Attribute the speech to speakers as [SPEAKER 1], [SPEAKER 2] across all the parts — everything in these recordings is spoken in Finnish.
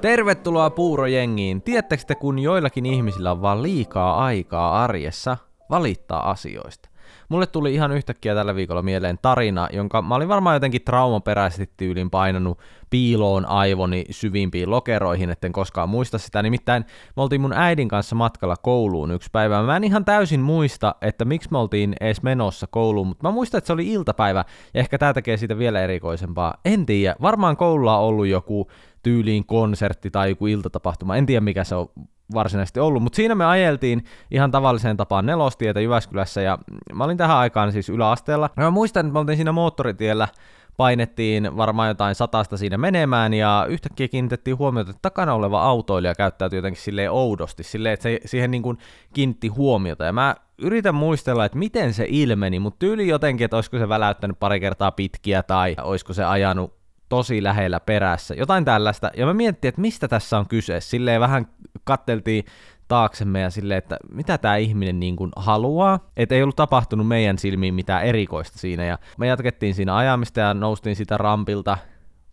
[SPEAKER 1] Tervetuloa puurojengiin. Tiedättekö te, kun joillakin ihmisillä on vaan liikaa aikaa arjessa valittaa asioista? Mulle tuli ihan yhtäkkiä tällä viikolla mieleen tarina, jonka mä olin varmaan jotenkin traumaperäisesti tyylin painanut piiloon aivoni syvimpiin lokeroihin, etten koskaan muista sitä. Nimittäin me oltiin mun äidin kanssa matkalla kouluun yksi päivä. Mä en ihan täysin muista, että miksi me oltiin edes menossa kouluun, mutta mä muistan, että se oli iltapäivä, ja ehkä tää tekee siitä vielä erikoisempaa. En tiedä, varmaan koululla on ollut joku tyyliin konsertti tai joku iltatapahtuma, en tiedä mikä se on varsinaisesti ollut, mutta siinä me ajeltiin ihan tavalliseen tapaan nelostietä Jyväskylässä ja mä olin tähän aikaan siis yläasteella. Ja mä muistan, että me oltiin siinä moottoritiellä, painettiin varmaan jotain satasta siinä menemään ja yhtäkkiä kiinnitettiin huomiota, että takana oleva autoilija käyttäytyi jotenkin silleen oudosti, silleen, että se siihen niin kuin kiinnitti huomiota. Ja mä yritän muistella, että miten se ilmeni, mutta tyyli jotenkin, että olisiko se väläyttänyt pari kertaa pitkiä tai olisiko se ajanut tosi lähellä perässä, jotain tällaista, ja mä miettin, että mistä tässä on kyse, silleen vähän katteltiin taaksemme ja silleen, että mitä tämä ihminen niin kuin haluaa, että ei ollut tapahtunut meidän silmiin mitään erikoista siinä, ja me jatkettiin siinä ajamista ja noustiin sitä rampilta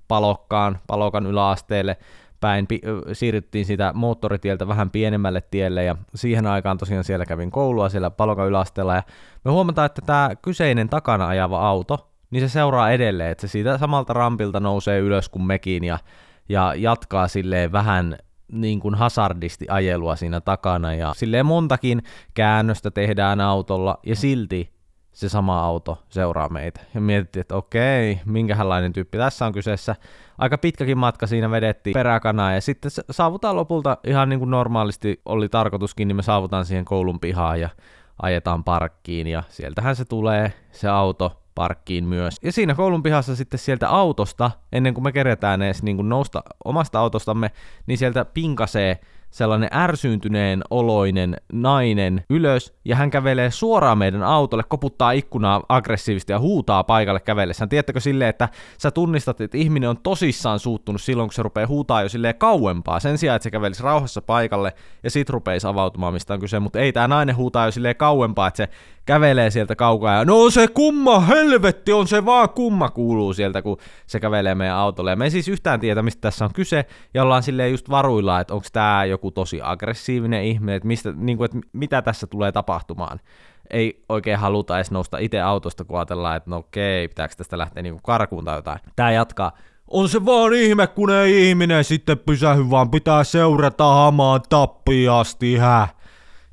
[SPEAKER 1] palokkaan, palokan yläasteelle, päin, siirryttiin sitä moottoritieltä vähän pienemmälle tielle ja siihen aikaan tosiaan siellä kävin koulua siellä palokan yläasteella. Ja me huomataan, että tämä kyseinen takana ajava auto niin se seuraa edelleen, että se siitä samalta rampilta nousee ylös kuin mekin ja, ja jatkaa silleen vähän niin kuin hazardisti ajelua siinä takana ja silleen montakin käännöstä tehdään autolla ja silti se sama auto seuraa meitä. Ja mietittiin, että okei, minkälainen tyyppi tässä on kyseessä. Aika pitkäkin matka siinä vedettiin peräkanaa ja sitten saavutaan lopulta ihan niin kuin normaalisti oli tarkoituskin, niin me saavutaan siihen koulun pihaan ja ajetaan parkkiin ja sieltähän se tulee se auto parkkiin myös. Ja siinä koulun pihassa sitten sieltä autosta, ennen kuin me keretään edes niin kuin nousta omasta autostamme, niin sieltä pinkasee sellainen ärsyyntyneen oloinen nainen ylös, ja hän kävelee suoraan meidän autolle, koputtaa ikkunaa aggressiivisesti ja huutaa paikalle kävellessään. Tiedättekö silleen, että sä tunnistat, että ihminen on tosissaan suuttunut silloin, kun se rupeaa huutaa jo silleen kauempaa, sen sijaan, että se kävelisi rauhassa paikalle, ja sit rupeisi avautumaan, mistä on kyse, mutta ei, tämä nainen huutaa jo silleen kauempaa, että se kävelee sieltä kaukaa ja no se kumma helvetti on se vaan kumma kuuluu sieltä, kun se kävelee meidän autolle. Ja me ei siis yhtään tiedä, mistä tässä on kyse ja ollaan silleen just varuilla, että onko tämä joku tosi aggressiivinen ihminen, että, mistä, niin kuin, että mitä tässä tulee tapahtumaan. Ei oikein haluta edes nousta itse autosta, kun ajatellaan, että no okei, pitääkö tästä lähteä niin karkuun tai jotain. Tämä jatkaa. On se vaan ihme, kun ei ihminen sitten pysähy, vaan pitää seurata hamaan tappiasti, hä?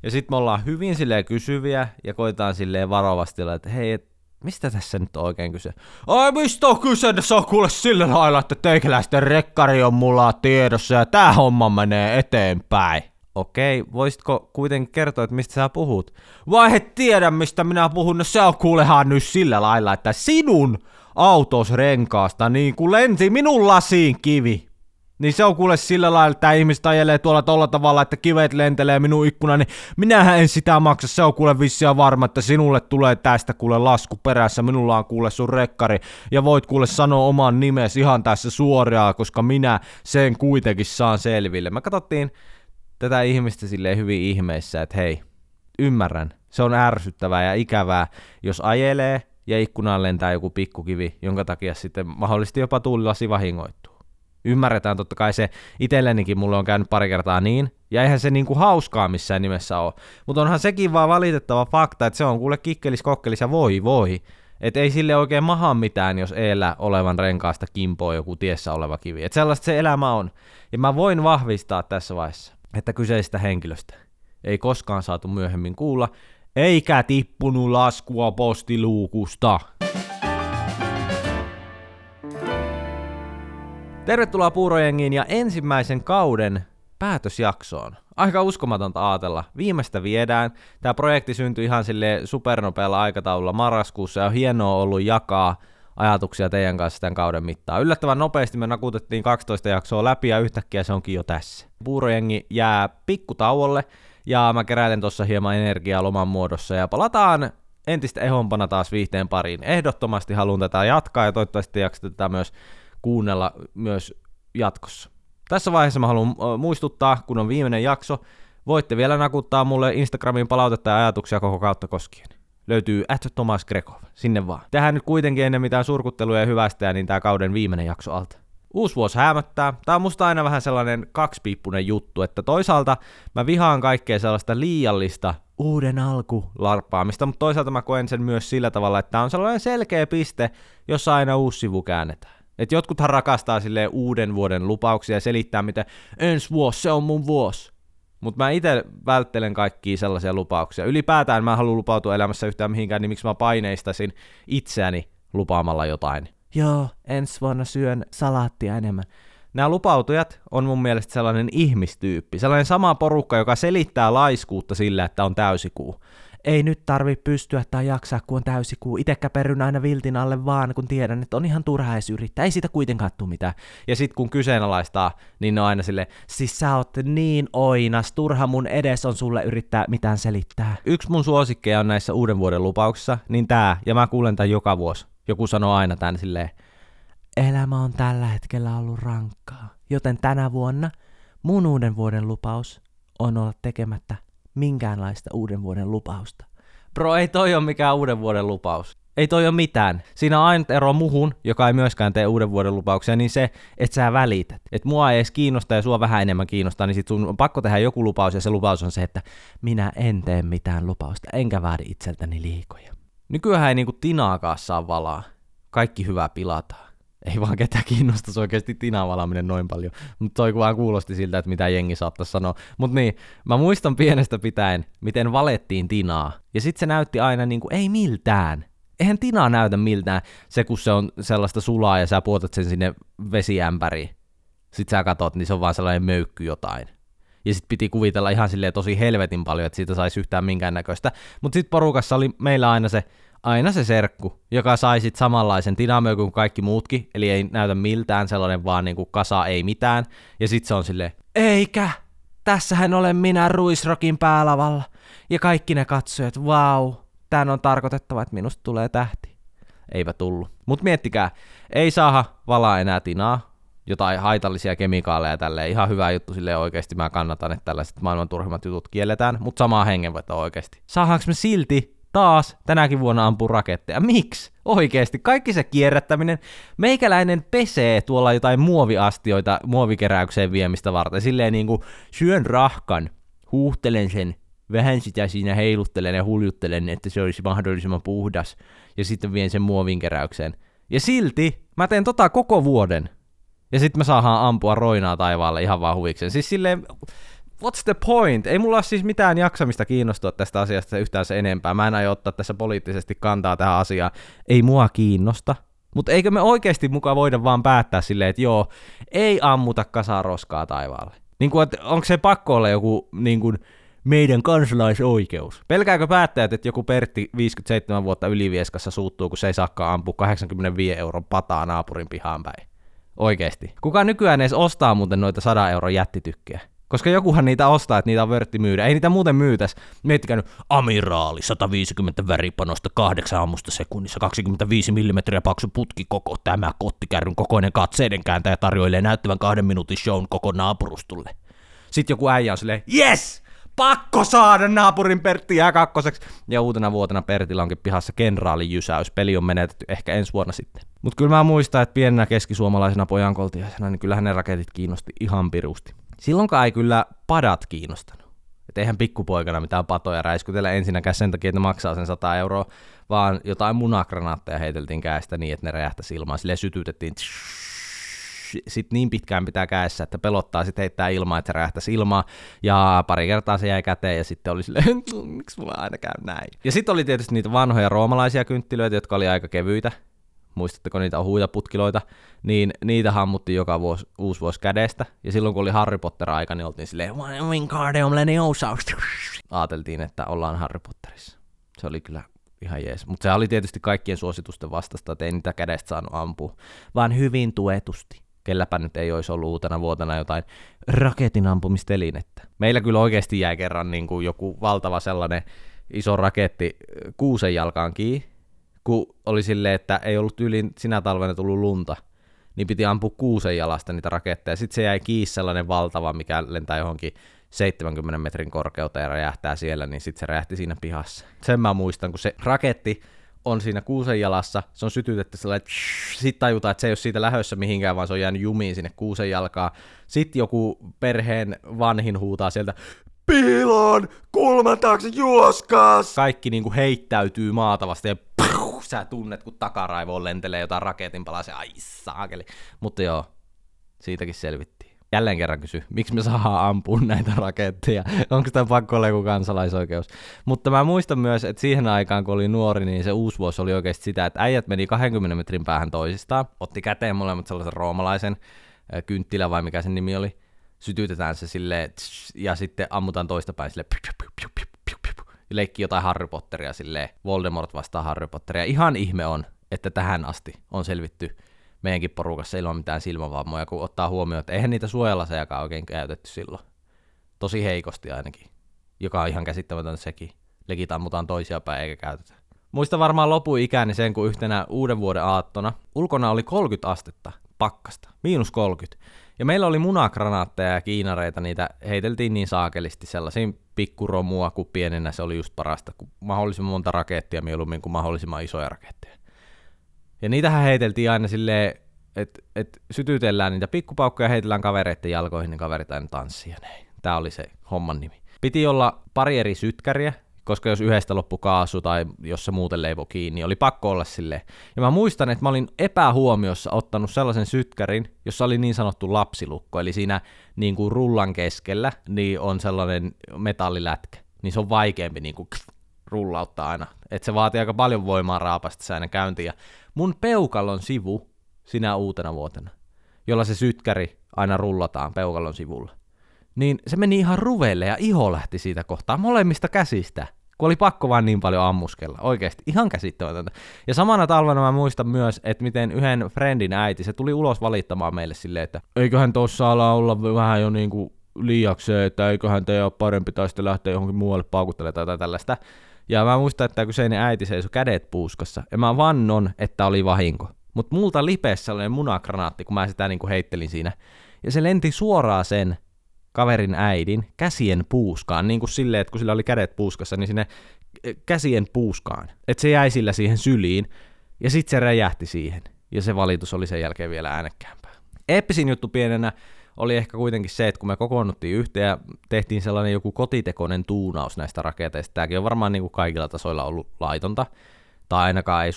[SPEAKER 1] Ja sitten me ollaan hyvin silleen kysyviä ja koitaan silleen varovasti, että hei, et, mistä tässä nyt on oikein kyse? Ai mistä on kyse? Se on kuule sillä lailla, että teikäläisten rekkari on mulla tiedossa ja tää homma menee eteenpäin. Okei, voisitko kuitenkin kertoa, että mistä sä puhut? Vai et tiedä, mistä minä puhun? No se on kuulehan nyt sillä lailla, että sinun autos renkaasta niin kuin lensi minun lasiin kivi. Niin se on kuule sillä lailla, että ihmiset ajelee tuolla tolla tavalla, että kivet lentelee minun ikkuna, niin minähän en sitä maksa. Se on kuule vissiä varma, että sinulle tulee tästä kuule lasku perässä. Minulla on kuule sun rekkari. Ja voit kuule sanoa oman nimesi ihan tässä suoraan, koska minä sen kuitenkin saan selville. Me katsottiin tätä ihmistä silleen hyvin ihmeissä, että hei, ymmärrän. Se on ärsyttävää ja ikävää, jos ajelee ja ikkunaan lentää joku pikkukivi, jonka takia sitten mahdollisesti jopa tuulilasi vahingoittuu ymmärretään totta kai se itsellenikin mulle on käynyt pari kertaa niin, ja eihän se niinku hauskaa missään nimessä ole. Mutta onhan sekin vaan valitettava fakta, että se on kuule kikkelis kokkelis ja voi voi. Että ei sille oikein maha mitään, jos eellä olevan renkaasta kimpoo joku tiessä oleva kivi. Että sellaista se elämä on. Ja mä voin vahvistaa tässä vaiheessa, että kyseistä henkilöstä ei koskaan saatu myöhemmin kuulla, eikä tippunut laskua postiluukusta. Tervetuloa Puurojengiin ja ensimmäisen kauden päätösjaksoon. Aika uskomatonta ajatella. Viimeistä viedään. Tämä projekti syntyi ihan sille supernopealla aikataululla marraskuussa ja on hienoa ollut jakaa ajatuksia teidän kanssa tämän kauden mittaan. Yllättävän nopeasti me nakutettiin 12 jaksoa läpi ja yhtäkkiä se onkin jo tässä. Puurojengi jää pikkutauolle ja mä keräilen tuossa hieman energiaa loman muodossa ja palataan entistä ehompana taas viihteen pariin. Ehdottomasti haluan tätä jatkaa ja toivottavasti jaksetetaan myös kuunnella myös jatkossa. Tässä vaiheessa mä haluan muistuttaa, kun on viimeinen jakso, voitte vielä nakuttaa mulle Instagramin palautetta ja ajatuksia koko kautta koskien. löytyy at Thomas Grekov, sinne vaan. Tähän nyt kuitenkin ennen mitään surkutteluja ja hyvästä, niin tämä kauden viimeinen jakso alta. Uusi vuosi hämöttää. Tämä on musta aina vähän sellainen kaksipiippunen juttu, että toisaalta mä vihaan kaikkea sellaista liiallista uuden alku larppaamista, mutta toisaalta mä koen sen myös sillä tavalla, että tämä on sellainen selkeä piste, jossa aina uusi sivu käännetään. Et jotkuthan rakastaa sille uuden vuoden lupauksia ja selittää, miten ensi vuosi, se on mun vuosi. Mutta mä itse välttelen kaikkia sellaisia lupauksia. Ylipäätään mä en halua lupautua elämässä yhtään mihinkään, niin miksi mä paineistasin itseäni lupaamalla jotain. Joo, ensi vuonna syön salaattia enemmän. Nämä lupautujat on mun mielestä sellainen ihmistyyppi, sellainen sama porukka, joka selittää laiskuutta sillä, että on täysikuu ei nyt tarvi pystyä tai jaksaa, kun on täysikuu. Itse käperryn aina viltin alle vaan, kun tiedän, että on ihan turha edes yrittää. Ei siitä kuitenkaan tule mitään. Ja sit kun kyseenalaistaa, niin ne on aina sille, siis sä oot niin oinas, turha mun edes on sulle yrittää mitään selittää. Yksi mun suosikkeja on näissä uuden vuoden lupauksissa, niin tää, ja mä kuulen tämän joka vuosi. Joku sanoo aina tän silleen, elämä on tällä hetkellä ollut rankkaa, joten tänä vuonna mun uuden vuoden lupaus on olla tekemättä minkäänlaista uuden vuoden lupausta. Bro, ei toi ole mikään uuden vuoden lupaus. Ei toi ole mitään. Siinä on ainut ero muhun, joka ei myöskään tee uuden vuoden lupauksia, niin se, että sä välität. Että mua ei edes kiinnosta ja sua vähän enemmän kiinnostaa, niin sit sun on pakko tehdä joku lupaus ja se lupaus on se, että minä en tee mitään lupausta, enkä vaadi itseltäni liikoja. Nykyään ei niinku tinaakaan saa valaa. Kaikki hyvä pilataan ei vaan ketään kiinnostaisi oikeasti Tinan valaaminen noin paljon. Mutta toi vaan kuulosti siltä, että mitä jengi saattaisi sanoa. Mutta niin, mä muistan pienestä pitäen, miten valettiin Tinaa. Ja sitten se näytti aina niin kuin, ei miltään. Eihän Tinaa näytä miltään se, kun se on sellaista sulaa ja sä puotat sen sinne vesiämpäriin. Sitten sä katot, niin se on vaan sellainen möykky jotain. Ja sitten piti kuvitella ihan silleen tosi helvetin paljon, että siitä saisi yhtään minkäännäköistä. Mutta sitten porukassa oli meillä aina se aina se serkku, joka sai sitten samanlaisen dinamöön kuin kaikki muutkin, eli ei näytä miltään sellainen vaan niinku kasa ei mitään, ja sitten se on silleen, eikä, tässähän olen minä Ruisrokin päälavalla, ja kaikki ne katsojat, vau, wow, tän on tarkoitettava, että minusta tulee tähti. Eipä tullut. Mut miettikää, ei saa valaa enää tinaa, jotain haitallisia kemikaaleja tälleen. Ihan hyvä juttu sille oikeasti. Mä kannatan, että tällaiset maailman turhimmat jutut kielletään, mutta samaa hengenvettä oikeasti. Saadaanko me silti taas tänäkin vuonna ampuu raketteja. Miksi? Oikeesti, kaikki se kierrättäminen. Meikäläinen pesee tuolla jotain muoviastioita muovikeräykseen viemistä varten. Silleen niin kuin syön rahkan, huuhtelen sen, vähän sitä siinä heiluttelen ja huljuttelen, että se olisi mahdollisimman puhdas. Ja sitten vien sen muovin keräykseen. Ja silti mä teen tota koko vuoden. Ja sitten me saadaan ampua roinaa taivaalle ihan vaan huvikseen. Siis silleen, what's the point? Ei mulla ole siis mitään jaksamista kiinnostua tästä asiasta yhtään se enempää. Mä en aio ottaa tässä poliittisesti kantaa tähän asiaan. Ei mua kiinnosta. Mutta eikö me oikeasti mukaan voida vaan päättää silleen, että joo, ei ammuta kasaa roskaa taivaalle. Niin kuin, onko se pakko olla joku niin kuin, meidän kansalaisoikeus? Pelkääkö päättäjät, että joku Pertti 57 vuotta ylivieskassa suuttuu, kun se ei saakaan ampua 85 euron pataa naapurin pihaan päin? Oikeesti. Kuka nykyään edes ostaa muuten noita 100 euron jättitykkejä? Koska jokuhan niitä ostaa, että niitä on vörtti myydä. Ei niitä muuten myytäs. Miettikää nyt, amiraali, 150 väripanosta, 8 ammusta sekunnissa, 25 mm paksu putki koko tämä kottikärryn kokoinen katseiden kääntäjä tarjoilee näyttävän kahden minuutin shown koko naapurustulle. Sitten joku äijä on silleen, yes! Pakko saada naapurin Pertti jää kakkoseksi. Ja uutena vuotena Pertillä onkin pihassa kenraalin jysäys. Peli on menetetty ehkä ensi vuonna sitten. Mutta kyllä mä muistan, että pienenä keskisuomalaisena pojankoltiaisena, niin kyllähän ne raketit kiinnosti ihan pirusti. Silloinkaan ei kyllä padat kiinnostanut. Että eihän pikkupoikana mitään patoja räiskytellä ensinnäkään sen takia, että ne maksaa sen 100 euroa, vaan jotain munagranaatteja heiteltiin käestä niin, että ne räjähtäisi ilmaan. Silleen sytytettiin sitten niin pitkään pitää käessä, että pelottaa sitten heittää ilmaa, että se räjähtäisi ilmaa, ja pari kertaa se jäi käteen, ja sitten oli silleen, miksi mulla aina käy näin. Ja sitten oli tietysti niitä vanhoja roomalaisia kynttilöitä, jotka oli aika kevyitä, muistatteko niitä huitaputkiloita, niin niitä hammuttiin joka vuosi, uusi vuosi kädestä. Ja silloin kun oli Harry Potter-aika, niin oltiin silleen, Wingardium Leviosa. Aateltiin, että ollaan Harry Potterissa. Se oli kyllä ihan jees. Mutta se oli tietysti kaikkien suositusten vastasta, että ei niitä kädestä saanut ampua, vaan hyvin tuetusti. Kelläpä nyt ei olisi ollut uutena vuotena jotain raketin ampumistelinettä. Meillä kyllä oikeasti jäi kerran niin kuin joku valtava sellainen iso raketti kuusen jalkaan kiinni, kun oli silleen, että ei ollut yli sinä talvena tullut lunta, niin piti ampua kuusen jalasta niitä raketteja. Sitten se jäi kiinni sellainen valtava, mikä lentää johonkin 70 metrin korkeuteen ja räjähtää siellä, niin sitten se räjähti siinä pihassa. Sen mä muistan, kun se raketti on siinä kuusen jalassa, se on sytytetty sellainen, että sitten tajutaan, että se ei ole siitä lähössä mihinkään, vaan se on jäänyt jumiin sinne kuusen jalkaan. Sitten joku perheen vanhin huutaa sieltä, piiloon, kulman taakse juoskas! Kaikki niinku heittäytyy maatavasti ja puh, sä tunnet, kun takaraivoon lentelee jotain raketin palasia, ai saakeli. Mutta joo, siitäkin selvittiin. Jälleen kerran kysy, miksi me saadaan ampua näitä raketteja? Onko tämä pakko olla joku kansalaisoikeus? Mutta mä muistan myös, että siihen aikaan, kun oli nuori, niin se uusi vuosi oli oikeasti sitä, että äijät meni 20 metrin päähän toisistaan, otti käteen molemmat sellaisen roomalaisen kynttilä vai mikä sen nimi oli, sytytetään se sille ja sitten ammutaan toista päin sille leikki jotain Harry Potteria sille Voldemort vastaa Harry Potteria. Ihan ihme on, että tähän asti on selvitty meidänkin porukassa ilman mitään silmävammoja, kun ottaa huomioon, että eihän niitä suojalasejakaan oikein käytetty silloin. Tosi heikosti ainakin, joka on ihan käsittämätöntä sekin. Legit ammutaan toisia päin eikä käytetä. Muista varmaan lopu ikäni sen, kun yhtenä uuden vuoden aattona ulkona oli 30 astetta pakkasta, miinus 30. Ja meillä oli munagranaatteja ja kiinareita, niitä heiteltiin niin saakelisti sellaisiin pikkuromua, kun pienenä se oli just parasta, kun mahdollisimman monta rakettia mieluummin kuin mahdollisimman isoja raketteja. Ja niitähän heiteltiin aina silleen, että et sytytellään niitä pikkupaukkoja, heitellään kavereiden jalkoihin, niin kaverit aina tanssii ja Tämä oli se homman nimi. Piti olla pari eri sytkäriä, koska jos yhdestä loppu kaasu tai jos se muuten leivo kiinni, oli pakko olla sille. Ja mä muistan, että mä olin epähuomiossa ottanut sellaisen sytkärin, jossa oli niin sanottu lapsilukko, eli siinä niin kuin rullan keskellä niin on sellainen metallilätkä, niin se on vaikeampi niin kuin rullauttaa aina. että se vaatii aika paljon voimaa raapasta se aina käyntiin. Ja mun peukalon sivu sinä uutena vuotena, jolla se sytkäri aina rullataan peukalon sivulla, niin se meni ihan ruvelle ja iho lähti siitä kohtaa molemmista käsistä, kun oli pakko vaan niin paljon ammuskella. Oikeasti, ihan käsittämätöntä. Ja samana talvena mä muistan myös, että miten yhden friendin äiti, se tuli ulos valittamaan meille silleen, että eiköhän tossa ala olla vähän jo niinku liiakseen, että eiköhän teidän ole parempi tai sitten lähteä johonkin muualle paukuttelemaan tai tällaista. Ja mä muistan, että kyseinen äiti seisoi kädet puuskassa, ja mä vannon, että oli vahinko. Mutta multa lipesi sellainen munagranaatti, kun mä sitä niinku heittelin siinä. Ja se lenti suoraan sen kaverin äidin käsien puuskaan, niin kuin silleen, että kun sillä oli kädet puuskassa, niin sinne eh, käsien puuskaan. Että se jäi sillä siihen syliin, ja sitten se räjähti siihen. Ja se valitus oli sen jälkeen vielä äänekkäämpää. Eeppisin juttu pienenä oli ehkä kuitenkin se, että kun me kokoonnuttiin yhteen ja tehtiin sellainen joku kotitekoinen tuunaus näistä raketeista, tämäkin on varmaan niin kuin kaikilla tasoilla ollut laitonta, tai ainakaan ei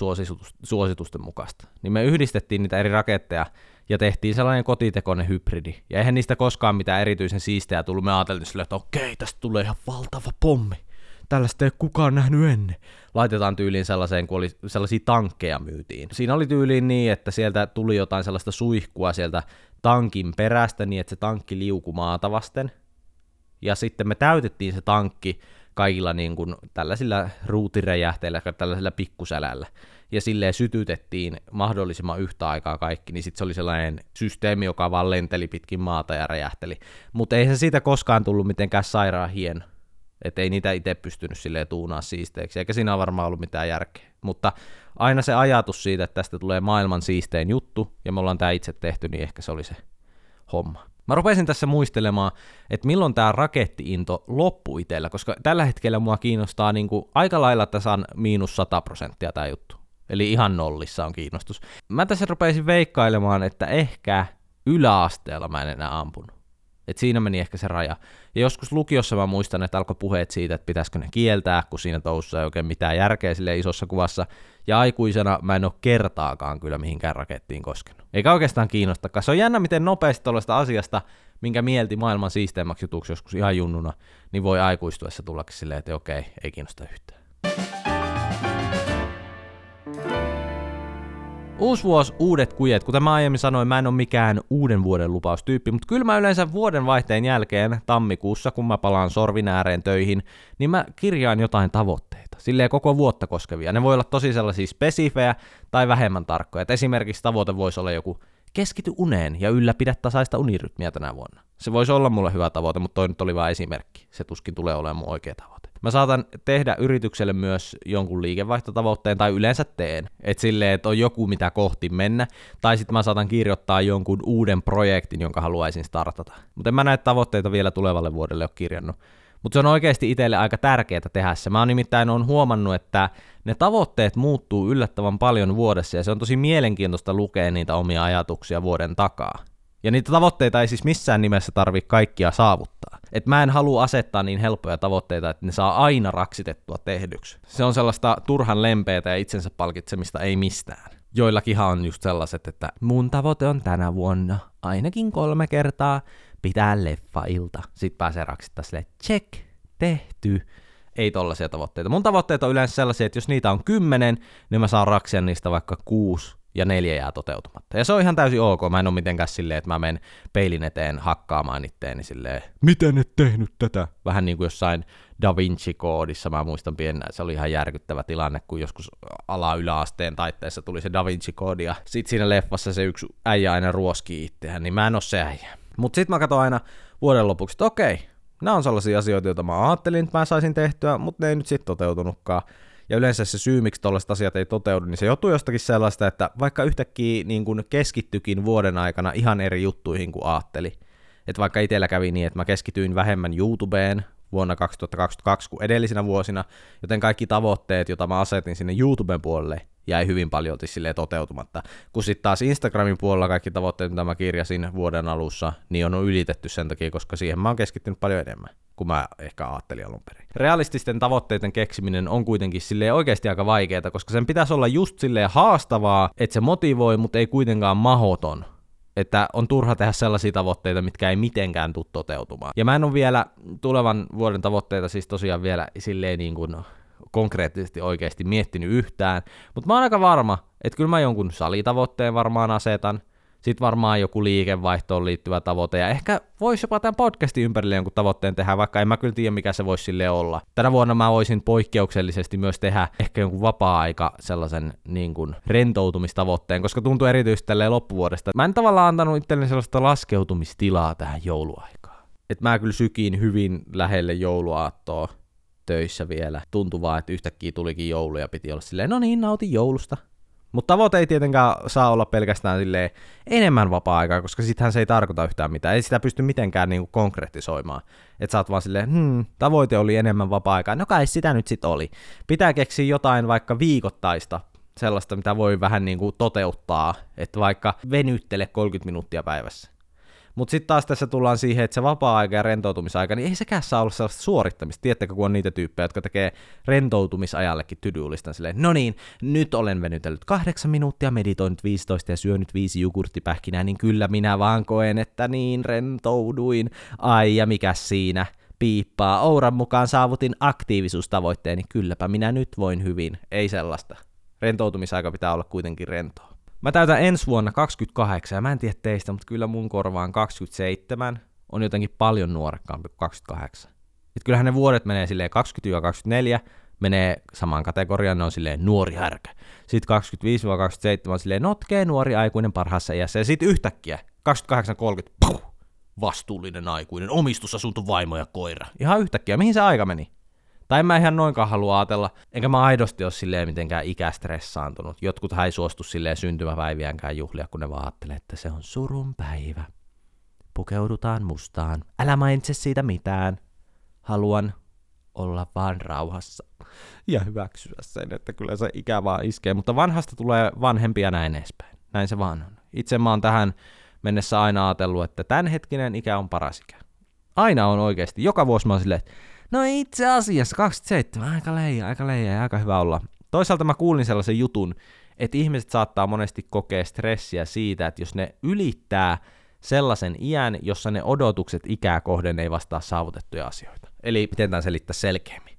[SPEAKER 1] suositusten mukaista, niin me yhdistettiin niitä eri raketteja ja tehtiin sellainen kotitekoinen hybridi. Ja eihän niistä koskaan mitään erityisen siistejä tullut. Me ajateltiin sille, että okei, tästä tulee ihan valtava pommi. Tällaista ei kukaan nähnyt ennen. Laitetaan tyyliin sellaiseen, kun oli sellaisia tankkeja myytiin. Siinä oli tyyliin niin, että sieltä tuli jotain sellaista suihkua sieltä tankin perästä niin, että se tankki liukui maata vasten. Ja sitten me täytettiin se tankki kaikilla niin kuin tällaisilla ruutiräjähteillä, tällaisella pikkusälällä ja silleen sytytettiin mahdollisimman yhtä aikaa kaikki, niin sitten se oli sellainen systeemi, joka vaan lenteli pitkin maata ja räjähteli. Mutta ei se siitä koskaan tullut mitenkään sairaan hieno. Että ei niitä itse pystynyt silleen tuunaa siisteeksi, eikä siinä varmaan ollut mitään järkeä. Mutta aina se ajatus siitä, että tästä tulee maailman siistein juttu, ja me ollaan tämä itse tehty, niin ehkä se oli se homma. Mä rupesin tässä muistelemaan, että milloin tämä rakettiinto loppui itsellä, koska tällä hetkellä mua kiinnostaa niin kuin aika lailla tasan miinus 100 prosenttia tämä juttu. Eli ihan nollissa on kiinnostus. Mä tässä rupesin veikkailemaan, että ehkä yläasteella mä en enää ampunut. Et siinä meni ehkä se raja. Ja joskus lukiossa mä muistan, että alkoi puheet siitä, että pitäisikö ne kieltää, kun siinä toussa ei oikein mitään järkeä sille isossa kuvassa. Ja aikuisena mä en ole kertaakaan kyllä mihinkään rakettiin koskenut. Eikä oikeastaan kiinnostakaan. Se on jännä, miten nopeasti tuollaista asiasta, minkä mielti maailman siisteimmäksi jutuksi joskus ihan junnuna, niin voi aikuistuessa tulla silleen, että okei, ei kiinnosta yhtään. Uusi vuosi, uudet kujet. Kuten mä aiemmin sanoin, mä en ole mikään uuden vuoden lupaustyyppi, mutta kyllä mä yleensä vuoden vaihteen jälkeen tammikuussa, kun mä palaan sorvin ääreen töihin, niin mä kirjaan jotain tavoitteita. Silleen koko vuotta koskevia. Ne voi olla tosi sellaisia spesifejä tai vähemmän tarkkoja. Et esimerkiksi tavoite voisi olla joku keskity uneen ja ylläpidä tasaista unirytmiä tänä vuonna. Se voisi olla mulle hyvä tavoite, mutta toi nyt oli vain esimerkki. Se tuskin tulee olemaan mun oikea tavoite. Mä saatan tehdä yritykselle myös jonkun liikevaihtotavoitteen, tai yleensä teen. Että silleen, että on joku, mitä kohti mennä. Tai sitten mä saatan kirjoittaa jonkun uuden projektin, jonka haluaisin startata. Mutta en mä näitä tavoitteita vielä tulevalle vuodelle ole kirjannut. Mutta se on oikeasti itselle aika tärkeää tehdä se. Mä oon nimittäin on huomannut, että ne tavoitteet muuttuu yllättävän paljon vuodessa, ja se on tosi mielenkiintoista lukea niitä omia ajatuksia vuoden takaa. Ja niitä tavoitteita ei siis missään nimessä tarvi kaikkia saavuttaa. Et mä en halua asettaa niin helppoja tavoitteita, että ne saa aina raksitettua tehdyksi. Se on sellaista turhan lempeätä ja itsensä palkitsemista ei mistään. Joillakinhan on just sellaiset, että mun tavoite on tänä vuonna ainakin kolme kertaa pitää leffailta. Sitten pääsee raksittaa silleen, check, tehty. Ei tollaisia tavoitteita. Mun tavoitteet on yleensä sellaisia, että jos niitä on kymmenen, niin mä saan raksia niistä vaikka kuusi ja neljä jää toteutumatta. Ja se on ihan täysin ok, mä en ole mitenkään silleen, että mä menen peilin eteen hakkaamaan itteeni silleen, miten et tehnyt tätä? Vähän niin kuin jossain Da Vinci-koodissa, mä muistan pienenä, se oli ihan järkyttävä tilanne, kun joskus ala-yläasteen taitteessa tuli se Da Vinci-koodi, ja sit siinä leffassa se yksi äijä aina ruoskii itseään, niin mä en ole se äijä. Mut sit mä katson aina vuoden lopuksi, että okei, nämä on sellaisia asioita, joita mä ajattelin, että mä saisin tehtyä, mutta ne ei nyt sit toteutunutkaan ja yleensä se syy, miksi tällaiset asiat ei toteudu, niin se johtuu jostakin sellaista, että vaikka yhtäkkiä niin kuin keskittyikin vuoden aikana ihan eri juttuihin kuin ajatteli. Että vaikka itsellä kävi niin, että mä keskityin vähemmän YouTubeen vuonna 2022 kuin edellisinä vuosina, joten kaikki tavoitteet, joita mä asetin sinne YouTuben puolelle, jäi hyvin paljon silleen toteutumatta. Kun sitten taas Instagramin puolella kaikki tavoitteet, mitä mä kirjasin vuoden alussa, niin on ylitetty sen takia, koska siihen mä oon keskittynyt paljon enemmän kuin mä ehkä ajattelin alun perin. Realististen tavoitteiden keksiminen on kuitenkin sille oikeasti aika vaikeaa, koska sen pitäisi olla just silleen haastavaa, että se motivoi, mutta ei kuitenkaan mahoton että on turha tehdä sellaisia tavoitteita, mitkä ei mitenkään tule toteutumaan. Ja mä en ole vielä tulevan vuoden tavoitteita siis tosiaan vielä silleen niin kuin konkreettisesti oikeasti miettinyt yhtään, mutta mä oon aika varma, että kyllä mä jonkun salitavoitteen varmaan asetan, sitten varmaan joku liikevaihtoon liittyvä tavoite, ja ehkä voisi jopa tämän podcastin ympärille jonkun tavoitteen tehdä, vaikka en mä kyllä tiedä, mikä se voisi sille olla. Tänä vuonna mä voisin poikkeuksellisesti myös tehdä ehkä jonkun vapaa-aika sellaisen niin kuin rentoutumistavoitteen, koska tuntuu erityisesti tälleen loppuvuodesta. Mä en tavallaan antanut itselleni sellaista laskeutumistilaa tähän jouluaikaan. Et mä kyllä sykiin hyvin lähelle jouluaattoa töissä vielä. Tuntuu vaan, että yhtäkkiä tulikin joulu ja piti olla silleen, no niin, nautin joulusta. Mutta tavoite ei tietenkään saa olla pelkästään enemmän vapaa-aikaa, koska sittenhän se ei tarkoita yhtään mitään. Ei sitä pysty mitenkään niinku konkretisoimaan. Että sä oot vaan silleen, hmm, tavoite oli enemmän vapaa-aikaa. No kai sitä nyt sit oli. Pitää keksiä jotain vaikka viikoittaista, sellaista, mitä voi vähän niinku toteuttaa. Että vaikka venyttele 30 minuuttia päivässä. Mutta sitten taas tässä tullaan siihen, että se vapaa-aika ja rentoutumisaika, niin ei sekään saa olla sellaista suorittamista. Tiedättekö, kun on niitä tyyppejä, jotka tekee rentoutumisajallekin tydylistan silleen, no niin, nyt olen venytellyt kahdeksan minuuttia, meditoinut 15 ja syönyt viisi jogurttipähkinää, niin kyllä minä vaan koen, että niin rentouduin. Ai ja mikä siinä? Piippaa. Ouran mukaan saavutin aktiivisuustavoitteeni, kylläpä minä nyt voin hyvin. Ei sellaista. Rentoutumisaika pitää olla kuitenkin rentoa. Mä täytän ensi vuonna 28, ja mä en tiedä teistä, mutta kyllä mun korvaan 27 on jotenkin paljon nuorekkaampi kuin 28. Et kyllähän ne vuodet menee silleen 20-24, menee samaan kategoriaan, ne on silleen nuori härkä. Sitten 25-27 on silleen notkee nuori aikuinen parhaassa iässä, ja sitten yhtäkkiä 28-30, puh, vastuullinen aikuinen, omistusasunto, vaimo ja koira. Ihan yhtäkkiä, mihin se aika meni? Tai mä ihan noinkaan halua ajatella, enkä mä aidosti ole silleen mitenkään ikästressaantunut. Jotkut ei suostu silleen syntymäpäiviäänkään juhlia, kun ne vaan että se on surun päivä. Pukeudutaan mustaan. Älä mainitse siitä mitään. Haluan olla vaan rauhassa. Ja hyväksyä sen, että kyllä se ikä vaan iskee. Mutta vanhasta tulee vanhempia näin edespäin. Näin se vaan on. Itse mä oon tähän mennessä aina ajatellut, että tämänhetkinen ikä on paras ikä. Aina on oikeasti. Joka vuosi mä oon silleen, että No itse asiassa 27, aika leija, aika leija ja aika hyvä olla. Toisaalta mä kuulin sellaisen jutun, että ihmiset saattaa monesti kokea stressiä siitä, että jos ne ylittää sellaisen iän, jossa ne odotukset ikää kohden ei vastaa saavutettuja asioita. Eli miten tämän selittää selkeämmin.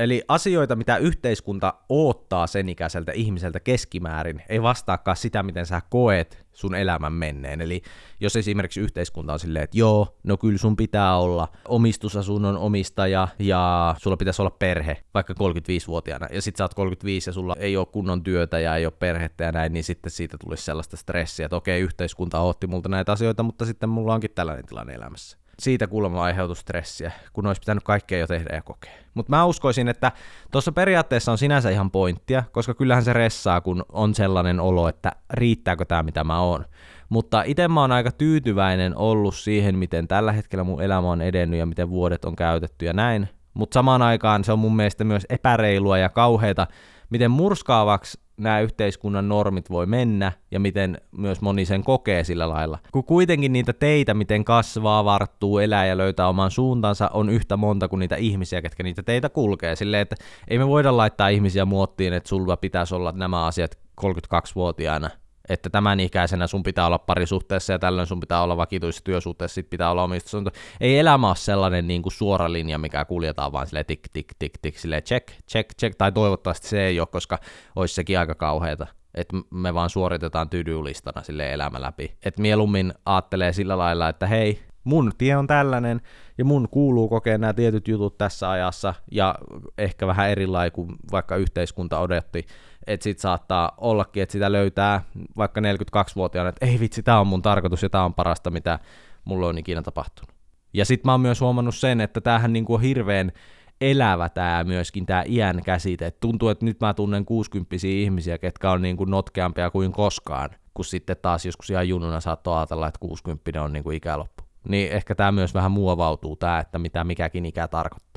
[SPEAKER 1] Eli asioita, mitä yhteiskunta oottaa sen ikäiseltä ihmiseltä keskimäärin, ei vastaakaan sitä, miten sä koet sun elämän menneen. Eli jos esimerkiksi yhteiskunta on silleen, että joo, no kyllä sun pitää olla omistusasunnon omistaja ja sulla pitäisi olla perhe, vaikka 35-vuotiaana, ja sit sä oot 35 ja sulla ei ole kunnon työtä ja ei ole perhettä ja näin, niin sitten siitä tulisi sellaista stressiä, että okei, yhteiskunta otti multa näitä asioita, mutta sitten mulla onkin tällainen tilanne elämässä siitä kuulemma aiheutu stressiä, kun olisi pitänyt kaikkea jo tehdä ja kokea. Mutta mä uskoisin, että tuossa periaatteessa on sinänsä ihan pointtia, koska kyllähän se ressaa, kun on sellainen olo, että riittääkö tämä mitä mä oon. Mutta itse mä oon aika tyytyväinen ollut siihen, miten tällä hetkellä mun elämä on edennyt ja miten vuodet on käytetty ja näin. Mutta samaan aikaan se on mun mielestä myös epäreilua ja kauheita, miten murskaavaksi nämä yhteiskunnan normit voi mennä ja miten myös moni sen kokee sillä lailla. Kun kuitenkin niitä teitä, miten kasvaa, varttuu, elää ja löytää oman suuntansa, on yhtä monta kuin niitä ihmisiä, ketkä niitä teitä kulkee. Silleen, että ei me voida laittaa ihmisiä muottiin, että sulla pitäisi olla nämä asiat 32-vuotiaana että tämän ikäisenä sun pitää olla parisuhteessa ja tällöin sun pitää olla vakituisessa työsuhteessa, sit pitää olla omistus. Ei elämä ole sellainen niin kuin suora linja, mikä kuljetaan vaan silleen tik, tik, tik, tik, silleen check, check, check, tai toivottavasti se ei ole, koska olisi sekin aika kauheata että me vaan suoritetaan tydyylistana sille elämä läpi. että mieluummin ajattelee sillä lailla, että hei, mun tie on tällainen, ja mun kuuluu kokea nämä tietyt jutut tässä ajassa, ja ehkä vähän erilainen kuin vaikka yhteiskunta odotti, että sit saattaa ollakin, että sitä löytää vaikka 42-vuotiaana, että ei vitsi, tämä on mun tarkoitus, ja tämä on parasta, mitä mulla on ikinä tapahtunut. Ja sit mä oon myös huomannut sen, että tämähän niinku on hirveän elävä tämä myöskin, tämä iän käsite. Et tuntuu, että nyt mä tunnen 60 ihmisiä, ketkä on niinku notkeampia kuin koskaan, kun sitten taas joskus ihan jununa saattoi ajatella, että 60 on niinku ikäloppu niin ehkä tämä myös vähän muovautuu, tämä, että mitä mikäkin ikä tarkoittaa.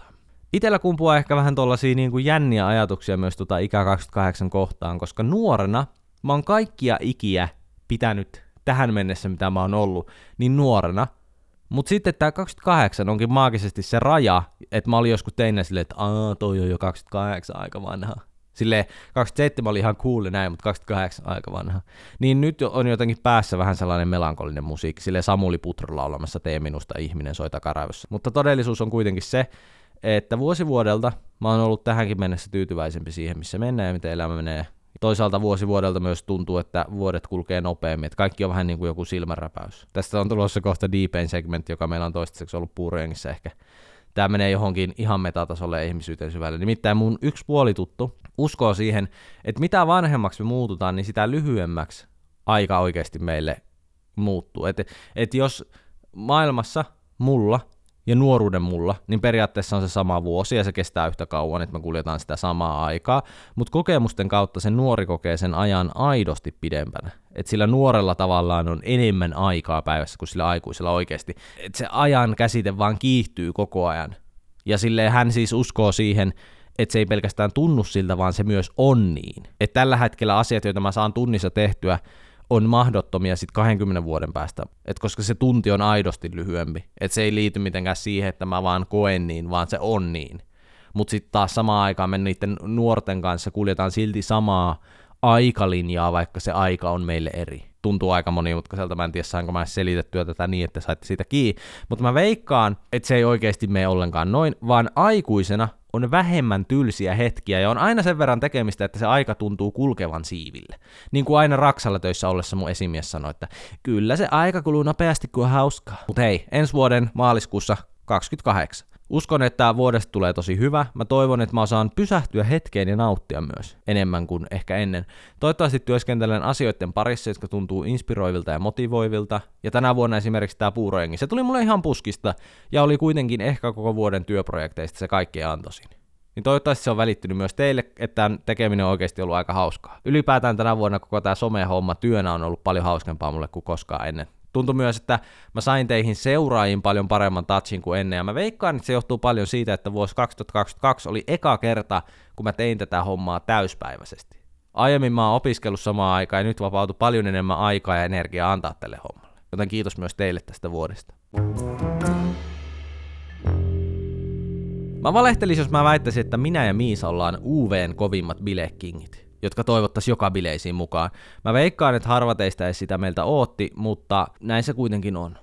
[SPEAKER 1] Itellä kumpuaa ehkä vähän tuollaisia niin kuin jänniä ajatuksia myös tota ikä 28 kohtaan, koska nuorena mä oon kaikkia ikiä pitänyt tähän mennessä, mitä mä oon ollut, niin nuorena. Mutta sitten tämä 28 onkin maagisesti se raja, että mä olin joskus teinä silleen, että aah, toi on jo 28 aika vanha. Sille 27 oli ihan cool näin, mutta 28 aika vanha. Niin nyt on jotenkin päässä vähän sellainen melankolinen musiikki, sille Samuli Putro laulamassa Tee minusta ihminen soi takaraivossa. Mutta todellisuus on kuitenkin se, että vuosi vuodelta mä oon ollut tähänkin mennessä tyytyväisempi siihen, missä mennään ja miten elämä menee. Toisaalta vuosi vuodelta myös tuntuu, että vuodet kulkee nopeammin, että kaikki on vähän niin kuin joku silmänräpäys. Tästä on tulossa kohta Deepain segmentti, joka meillä on toistaiseksi ollut puurojengissä ehkä tämä menee johonkin ihan metatasolle ihmisyyteen syvälle. Nimittäin mun yksi puolituttu uskoo siihen, että mitä vanhemmaksi me muututaan, niin sitä lyhyemmäksi aika oikeasti meille muuttuu. Että et jos maailmassa mulla ja nuoruuden mulla, niin periaatteessa on se sama vuosi ja se kestää yhtä kauan, että me kuljetaan sitä samaa aikaa, mutta kokemusten kautta se nuori kokee sen ajan aidosti pidempänä. Että sillä nuorella tavallaan on enemmän aikaa päivässä kuin sillä aikuisella oikeasti. Että se ajan käsite vaan kiihtyy koko ajan. Ja silleen hän siis uskoo siihen, että se ei pelkästään tunnu siltä, vaan se myös on niin. Että tällä hetkellä asiat, joita mä saan tunnissa tehtyä, on mahdottomia sitten 20 vuoden päästä, et koska se tunti on aidosti lyhyempi. Et se ei liity mitenkään siihen, että mä vaan koen niin, vaan se on niin. Mutta sitten taas samaan aikaan me niiden nuorten kanssa kuljetaan silti samaa aikalinjaa, vaikka se aika on meille eri. Tuntuu aika monimutkaiselta, mä en tiedä saanko mä selitettyä tätä niin, että saitte siitä kiinni, mutta mä veikkaan, että se ei oikeasti mene ollenkaan noin, vaan aikuisena on vähemmän tylsiä hetkiä ja on aina sen verran tekemistä, että se aika tuntuu kulkevan siiville. Niin kuin aina Raksalla töissä ollessa mun esimies sanoi, että kyllä se aika kuluu nopeasti kuin hauskaa. Mutta hei, ensi vuoden maaliskuussa 28. Uskon, että vuodesta tulee tosi hyvä. Mä toivon, että mä osaan pysähtyä hetkeen ja nauttia myös enemmän kuin ehkä ennen. Toivottavasti työskentelen asioiden parissa, jotka tuntuu inspiroivilta ja motivoivilta. Ja tänä vuonna esimerkiksi tämä puurojengi, se tuli mulle ihan puskista ja oli kuitenkin ehkä koko vuoden työprojekteista se kaikki antoisin. Niin toivottavasti se on välittynyt myös teille, että tämän tekeminen on oikeasti ollut aika hauskaa. Ylipäätään tänä vuonna koko tämä some-homma työnä on ollut paljon hauskempaa mulle kuin koskaan ennen tuntui myös, että mä sain teihin seuraajiin paljon paremman touchin kuin ennen, ja mä veikkaan, että se johtuu paljon siitä, että vuosi 2022 oli eka kerta, kun mä tein tätä hommaa täyspäiväisesti. Aiemmin mä oon opiskellut samaan aikaan, ja nyt vapautui paljon enemmän aikaa ja energiaa antaa tälle hommalle. Joten kiitos myös teille tästä vuodesta. Mä valehtelisin, jos mä väittäisin, että minä ja Miisa ollaan UVn kovimmat bilekingit jotka toivottaisi joka bileisiin mukaan. Mä veikkaan, että harva teistä ei sitä meiltä ootti, mutta näin se kuitenkin on.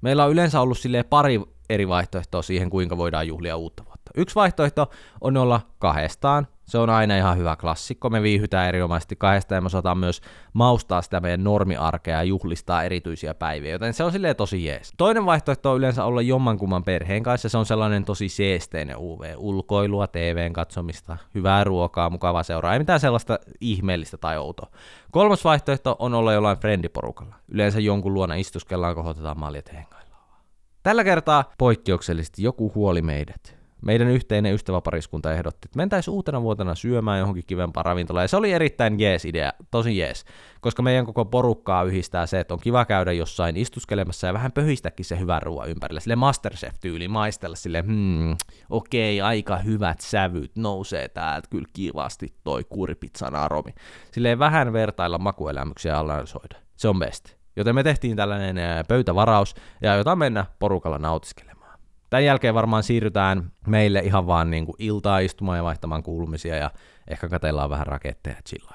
[SPEAKER 1] Meillä on yleensä ollut sille pari eri vaihtoehtoa siihen, kuinka voidaan juhlia uutta vuotta. Yksi vaihtoehto on olla kahdestaan, se on aina ihan hyvä klassikko. Me viihytään erinomaisesti kahdesta ja me osataan myös maustaa sitä meidän normiarkea ja juhlistaa erityisiä päiviä, joten se on silleen tosi jees. Toinen vaihtoehto on yleensä olla jommankumman perheen kanssa, se on sellainen tosi seesteinen UV. Ulkoilua, TVn katsomista, hyvää ruokaa, mukavaa seuraa, ei mitään sellaista ihmeellistä tai outoa. Kolmas vaihtoehto on olla jollain friendiporukalla. Yleensä jonkun luona istuskellaan, kohotetaan hengaillaan. Tällä kertaa poikkeuksellisesti joku huoli meidät. Meidän yhteinen ystäväpariskunta ehdotti, että mentäisiin uutena vuotena syömään johonkin kivempaan ravintolaan, ja se oli erittäin jees idea, tosi jees, koska meidän koko porukkaa yhdistää se, että on kiva käydä jossain istuskelemassa ja vähän pöhistäkin se hyvän ruoan ympärille, sille Masterchef-tyyli maistella sille, hmm, okei, okay, aika hyvät sävyt nousee täältä, kyllä kivasti toi kuuripizzan aromi. Silleen vähän vertailla makuelämyksiä ja analysoida. Se on best. Joten me tehtiin tällainen pöytävaraus ja jota mennä porukalla nautiskelemaan. Tämän jälkeen varmaan siirrytään meille ihan vaan niin kuin iltaa istumaan ja vaihtamaan kuulumisia ja ehkä katellaan vähän raketteja ja.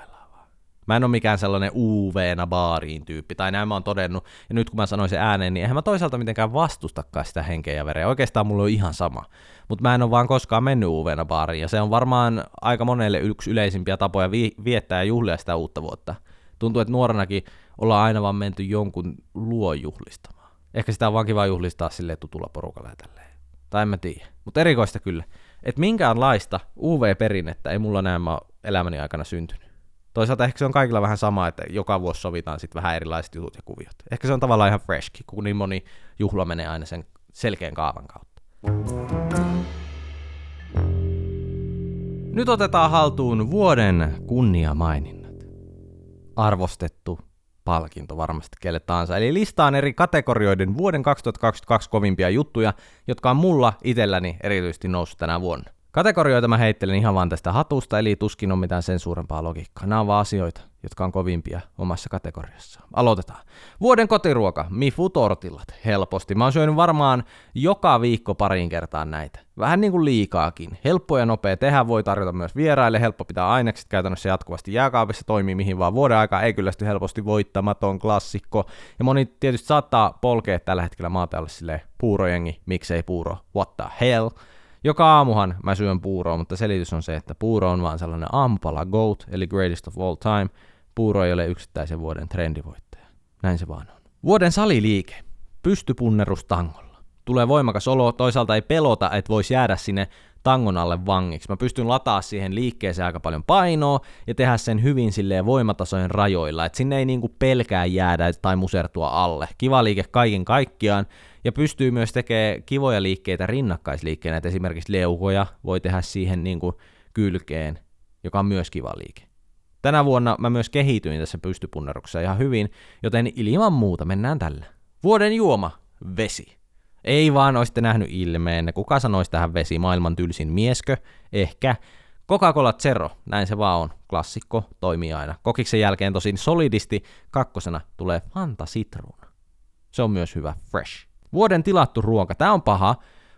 [SPEAKER 1] Mä en ole mikään sellainen UV-na baariin tyyppi, tai näin mä oon todennut, ja nyt kun mä sanoin sen ääneen, niin eihän mä toisaalta mitenkään vastustakaan sitä henkeä ja vereä. Oikeastaan mulla on ihan sama. Mutta mä en ole vaan koskaan mennyt UV-na baariin, ja se on varmaan aika monelle yksi yleisimpiä tapoja vi- viettää ja juhlia sitä uutta vuotta. Tuntuu, että nuorenakin ollaan aina vaan menty jonkun luo juhlistamaan. Ehkä sitä on vaan kiva juhlistaa sille tutulla porukalla ja tälleen. Tai en mä tiedä. Mutta erikoista kyllä. Että minkäänlaista UV-perinnettä ei mulla näemmä elämäni aikana syntynyt. Toisaalta ehkä se on kaikilla vähän sama, että joka vuosi sovitaan sitten vähän erilaiset jutut ja kuviot. Ehkä se on tavallaan ihan freshki, kun niin moni juhla menee aina sen selkeän kaavan kautta. Nyt otetaan haltuun vuoden kunniamaininnat. Arvostettu palkinto varmasti kelle tahansa. Eli listaan eri kategorioiden vuoden 2022 kovimpia juttuja, jotka on mulla itselläni erityisesti noussut tänä vuonna. Kategorioita mä heittelen ihan vaan tästä hatusta, eli tuskin on mitään sen suurempaa logiikkaa. Nämä on vaan asioita, jotka on kovimpia omassa kategoriassaan. Aloitetaan. Vuoden kotiruoka, Mifu tortillat, helposti. Mä oon syönyt varmaan joka viikko parin kertaan näitä. Vähän niin kuin liikaakin. Helppo ja nopea tehdä, voi tarjota myös vieraille, helppo pitää ainekset käytännössä jatkuvasti jääkaapissa, toimii mihin vaan vuoden aikaa, ei kyllästy helposti voittamaton klassikko. Ja moni tietysti saattaa polkea tällä hetkellä maatalle silleen puurojengi, miksei puuro, what the hell. Joka aamuhan mä syön puuroa, mutta selitys on se, että puuro on vaan sellainen aamupala GOAT, eli greatest of all time. Puuro ei ole yksittäisen vuoden trendivoittaja. Näin se vaan on. Vuoden saliliike. Pystypunnerus tangolla. Tulee voimakas olo, toisaalta ei pelota, että voisi jäädä sinne tangon alle vangiksi. Mä pystyn lataa siihen liikkeeseen aika paljon painoa ja tehdä sen hyvin silleen voimatasojen rajoilla, että sinne ei niinku pelkää jäädä tai musertua alle. Kiva liike kaiken kaikkiaan ja pystyy myös tekemään kivoja liikkeitä rinnakkaisliikkeenä, että esimerkiksi leukoja voi tehdä siihen niinku kylkeen, joka on myös kiva liike. Tänä vuonna mä myös kehityin tässä pystypunneruksessa ihan hyvin, joten ilman muuta mennään tällä. Vuoden juoma, vesi. Ei vaan olisitte nähnyt ilmeen. Kuka sanoisi tähän vesi maailman tylsin mieskö? Ehkä. Coca-Cola Zero, näin se vaan on. Klassikko, toimii aina. Kokiksen jälkeen tosin solidisti kakkosena tulee Fanta Citruuna. Se on myös hyvä, fresh. Vuoden tilattu ruoka, tää on paha,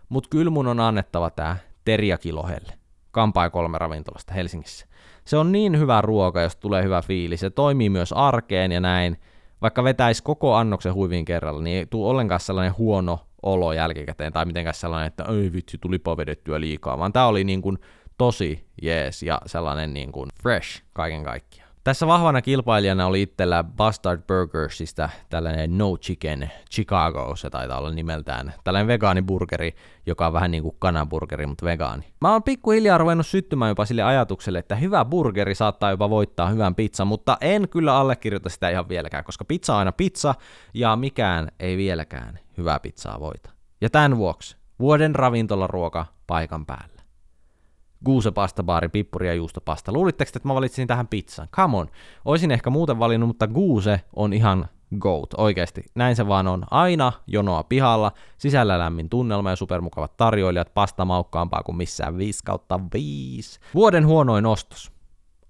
[SPEAKER 1] mutta kyllä mun on annettava tää teriakilohelle. Kampai kolme ravintolasta Helsingissä. Se on niin hyvä ruoka, jos tulee hyvä fiilis. Se toimii myös arkeen ja näin. Vaikka vetäisi koko annoksen huivin kerralla, niin ei tule ollenkaan sellainen huono olo jälkikäteen, tai mitenkään sellainen, että ei vitsi, tulipa vedettyä liikaa, vaan tämä oli niin kuin tosi jees ja sellainen niin kuin fresh kaiken kaikkiaan. Tässä vahvana kilpailijana oli itsellä Bastard Burgersista tällainen No Chicken Chicago, se taitaa olla nimeltään. Tällainen vegaaniburgeri, joka on vähän niin kuin kananburgeri, mutta vegaani. Mä oon pikkuhiljaa ruvennut syttymään jopa sille ajatukselle, että hyvä burgeri saattaa jopa voittaa hyvän pizza, mutta en kyllä allekirjoita sitä ihan vieläkään, koska pizza on aina pizza ja mikään ei vieläkään hyvää pizzaa voita. Ja tämän vuoksi vuoden ravintolaruoka paikan päällä. Guuse pastabaari, pippuri ja juustopasta. Luulitteko, että mä valitsin tähän pizzan? Come on. Oisin ehkä muuten valinnut, mutta Guuse on ihan goat, oikeasti. Näin se vaan on. Aina jonoa pihalla, sisällä lämmin tunnelma ja supermukavat tarjoilijat, pasta maukkaampaa kuin missään 5 kautta 5. Vuoden huonoin ostos.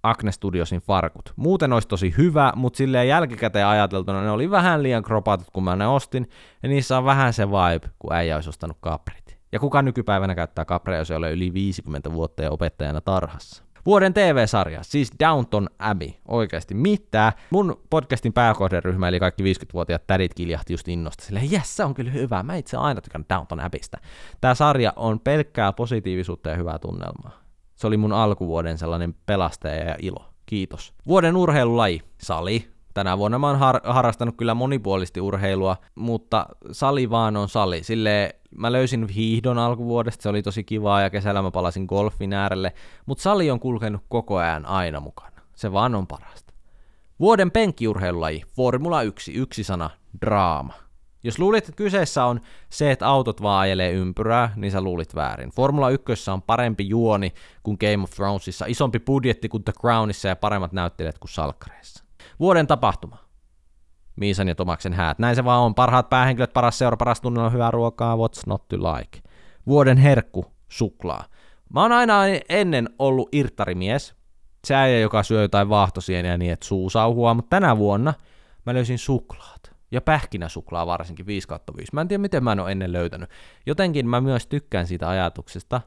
[SPEAKER 1] Acne Studiosin farkut. Muuten olisi tosi hyvä, mutta silleen jälkikäteen ajateltuna ne oli vähän liian kropatut, kun mä ne ostin, ja niissä on vähän se vibe, kun äijä olisi ostanut kaprit. Ja kuka nykypäivänä käyttää kapreja, jos ei ole yli 50 vuotta ja opettajana tarhassa? Vuoden TV-sarja, siis Downton Abbey. Oikeasti mitä? Mun podcastin pääkohderyhmä, eli kaikki 50-vuotiaat tädit kiljahti just innosta. Silleen, jes, se on kyllä hyvä. Mä itse aina tykän Downton Abbeystä. Tää sarja on pelkkää positiivisuutta ja hyvää tunnelmaa. Se oli mun alkuvuoden sellainen pelastaja ja ilo. Kiitos. Vuoden urheilulaji, sali. Tänä vuonna mä oon har- harrastanut kyllä monipuolisesti urheilua, mutta sali vaan on sali. Sille mä löysin hiihdon alkuvuodesta, se oli tosi kivaa ja kesällä mä palasin golfin äärelle, mutta sali on kulkenut koko ajan aina mukana. Se vaan on parasta. Vuoden penkkiurheilulaji, Formula 1, yksi sana, draama. Jos luulit, että kyseessä on se, että autot vaan ajelee ympyrää, niin sä luulit väärin. Formula 1 on parempi juoni kuin Game of Thronesissa, isompi budjetti kuin The Crownissa ja paremmat näyttelijät kuin Salkkareissa. Vuoden tapahtuma. Miisan ja Tomaksen häät. Näin se vaan on. Parhaat päähenkilöt, paras seura, paras tunnella, hyvää ruokaa, what's not to like. Vuoden herkku, suklaa. Mä oon aina ennen ollut irttarimies, se äijä, joka syö jotain vaahtosieniä niin, että suu sauhua, mutta tänä vuonna mä löysin suklaat. Ja pähkinäsuklaa varsinkin 5 5. Mä en tiedä, miten mä en ole ennen löytänyt. Jotenkin mä myös tykkään siitä ajatuksesta,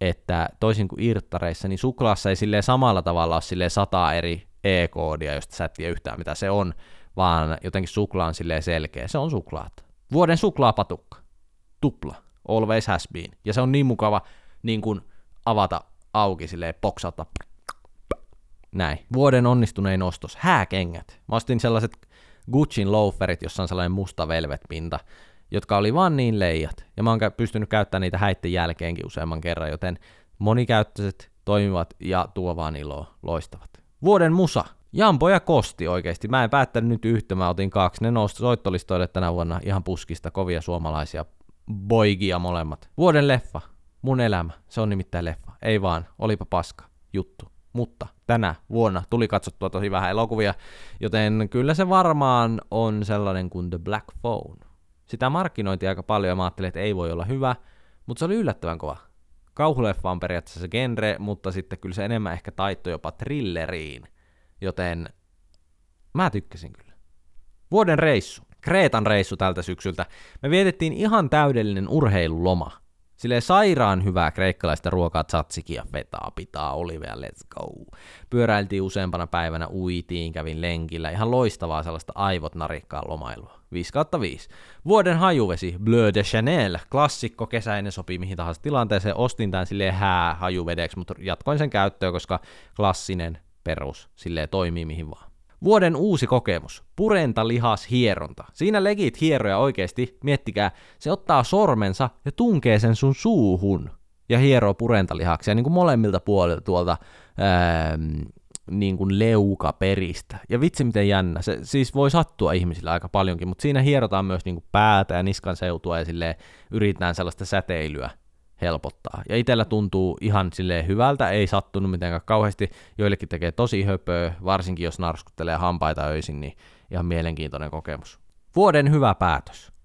[SPEAKER 1] että toisin kuin irttareissa, niin suklaassa ei samalla tavalla ole silleen sata eri e-koodia, josta sä et tiedä yhtään mitä se on, vaan jotenkin suklaa on silleen selkeä. Se on suklaat. Vuoden suklaapatukka. Tupla. Always has been. Ja se on niin mukava niin kuin avata auki silleen poksata. Näin. Vuoden onnistunein ostos. Hääkengät. Mä ostin sellaiset Gucciin loaferit, jossa on sellainen musta velvet-pinta, jotka oli vaan niin leijat. Ja mä oon pystynyt käyttämään niitä häitten jälkeenkin useamman kerran, joten monikäyttöiset, toimivat ja tuovaan iloa loistavat. Vuoden musa. Jampo ja Kosti oikeasti. Mä en päättänyt nyt yhtä, mä otin kaksi. Ne nousi soittolistoille tänä vuonna ihan puskista, kovia suomalaisia boigia molemmat. Vuoden leffa. Mun elämä. Se on nimittäin leffa. Ei vaan, olipa paska juttu. Mutta tänä vuonna tuli katsottua tosi vähän elokuvia, joten kyllä se varmaan on sellainen kuin The Black Phone. Sitä markkinointi aika paljon ja mä ajattelin, että ei voi olla hyvä, mutta se oli yllättävän kova. Kauhuleffa on periaatteessa se genre, mutta sitten kyllä se enemmän ehkä taitto jopa thrilleriin, joten mä tykkäsin kyllä. Vuoden reissu. Kreetan reissu tältä syksyltä. Me vietettiin ihan täydellinen urheiluloma. Silleen sairaan hyvää kreikkalaista ruokaa, tzatsikia, fetaa, pitaa, olivea, let's go. Pyöräiltiin useampana päivänä, uitiin, kävin lenkillä, ihan loistavaa sellaista aivot narikkaa lomailua. 5 5. Vuoden hajuvesi, Bleu de Chanel, klassikko, kesäinen, sopii mihin tahansa tilanteeseen. Ostin tämän silleen hää hajuvedeksi, mutta jatkoin sen käyttöön, koska klassinen perus silleen toimii mihin vaan. Vuoden uusi kokemus, purenta lihas hieronta. Siinä legit hieroja oikeasti, miettikää, se ottaa sormensa ja tunkee sen sun suuhun ja hieroo purentalihaksia niin kuin molemmilta puolilta tuolta ää, niin kuin leukaperistä. Ja vitsi miten jännä, se siis voi sattua ihmisillä aika paljonkin, mutta siinä hierotaan myös niin kuin päätä ja niskan seutua ja silleen yritetään sellaista säteilyä helpottaa. Ja itsellä tuntuu ihan silleen hyvältä, ei sattunut mitenkään kauheasti. Joillekin tekee tosi höpöä, varsinkin jos narskuttelee hampaita öisin, niin ihan mielenkiintoinen kokemus. Vuoden hyvä päätös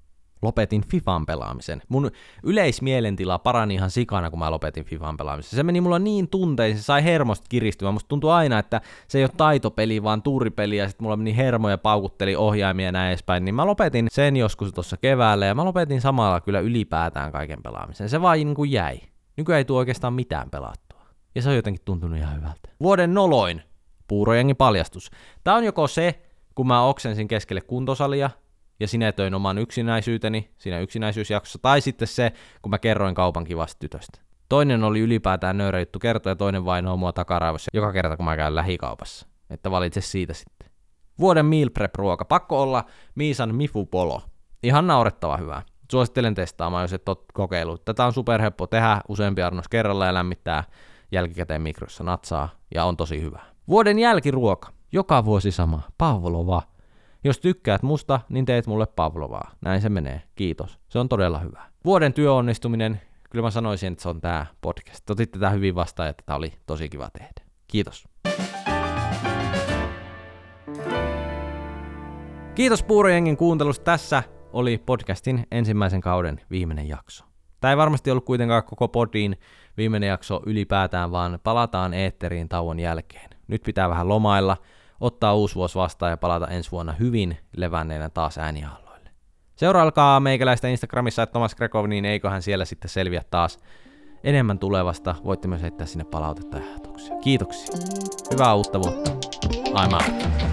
[SPEAKER 1] lopetin Fifan pelaamisen. Mun yleismielentila parani ihan sikana, kun mä lopetin Fifan pelaamisen. Se meni mulla niin tunteisiin, se sai hermosta kiristymään. Musta tuntuu aina, että se ei ole taitopeli, vaan tuuripeli, ja sitten mulla meni hermo ja paukutteli ohjaimia ja näin edespäin. Niin mä lopetin sen joskus tuossa keväällä, ja mä lopetin samalla kyllä ylipäätään kaiken pelaamisen. Se vaan niin kuin jäi. Nykyään ei tule oikeastaan mitään pelattua. Ja se on jotenkin tuntunut ihan hyvältä. Vuoden noloin. Puurojengi paljastus. Tää on joko se, kun mä oksensin keskelle kuntosalia, ja sinetöin oman yksinäisyyteni siinä yksinäisyysjaksossa, tai sitten se, kun mä kerroin kaupan kivasta tytöstä. Toinen oli ylipäätään nöyrä juttu kertoa, ja toinen vain mua takaraivossa joka kerta, kun mä käyn lähikaupassa. Että valitse siitä sitten. Vuoden meal prep-ruoka. Pakko olla Miisan Mifu Polo. Ihan naurettava hyvää. Suosittelen testaamaan, jos et ole kokeillut. Tätä on superhelppo tehdä useampi arnos kerralla ja lämmittää jälkikäteen mikrossa natsaa, ja on tosi hyvä. Vuoden jälkiruoka. Joka vuosi sama. Pavlova. Jos tykkäät musta, niin teet mulle Pavlovaa. Näin se menee. Kiitos. Se on todella hyvä. Vuoden työonnistuminen. Kyllä mä sanoisin, että se on tää podcast. Otitte tätä hyvin vastaan, että tää oli tosi kiva tehdä. Kiitos. Kiitos Puurojengin kuuntelusta. Tässä oli podcastin ensimmäisen kauden viimeinen jakso. Tämä ei varmasti ollut kuitenkaan koko podin viimeinen jakso ylipäätään, vaan palataan eetteriin tauon jälkeen. Nyt pitää vähän lomailla – ottaa uusi vuosi vastaan ja palata ensi vuonna hyvin levänneenä taas äänihalloille. Seuraalkaa meikäläistä Instagramissa, että Thomas Grekov, niin eiköhän siellä sitten selviä taas enemmän tulevasta. Voitte myös heittää sinne palautetta ja ajatuksia. Kiitoksia. Hyvää uutta vuotta. I'm out.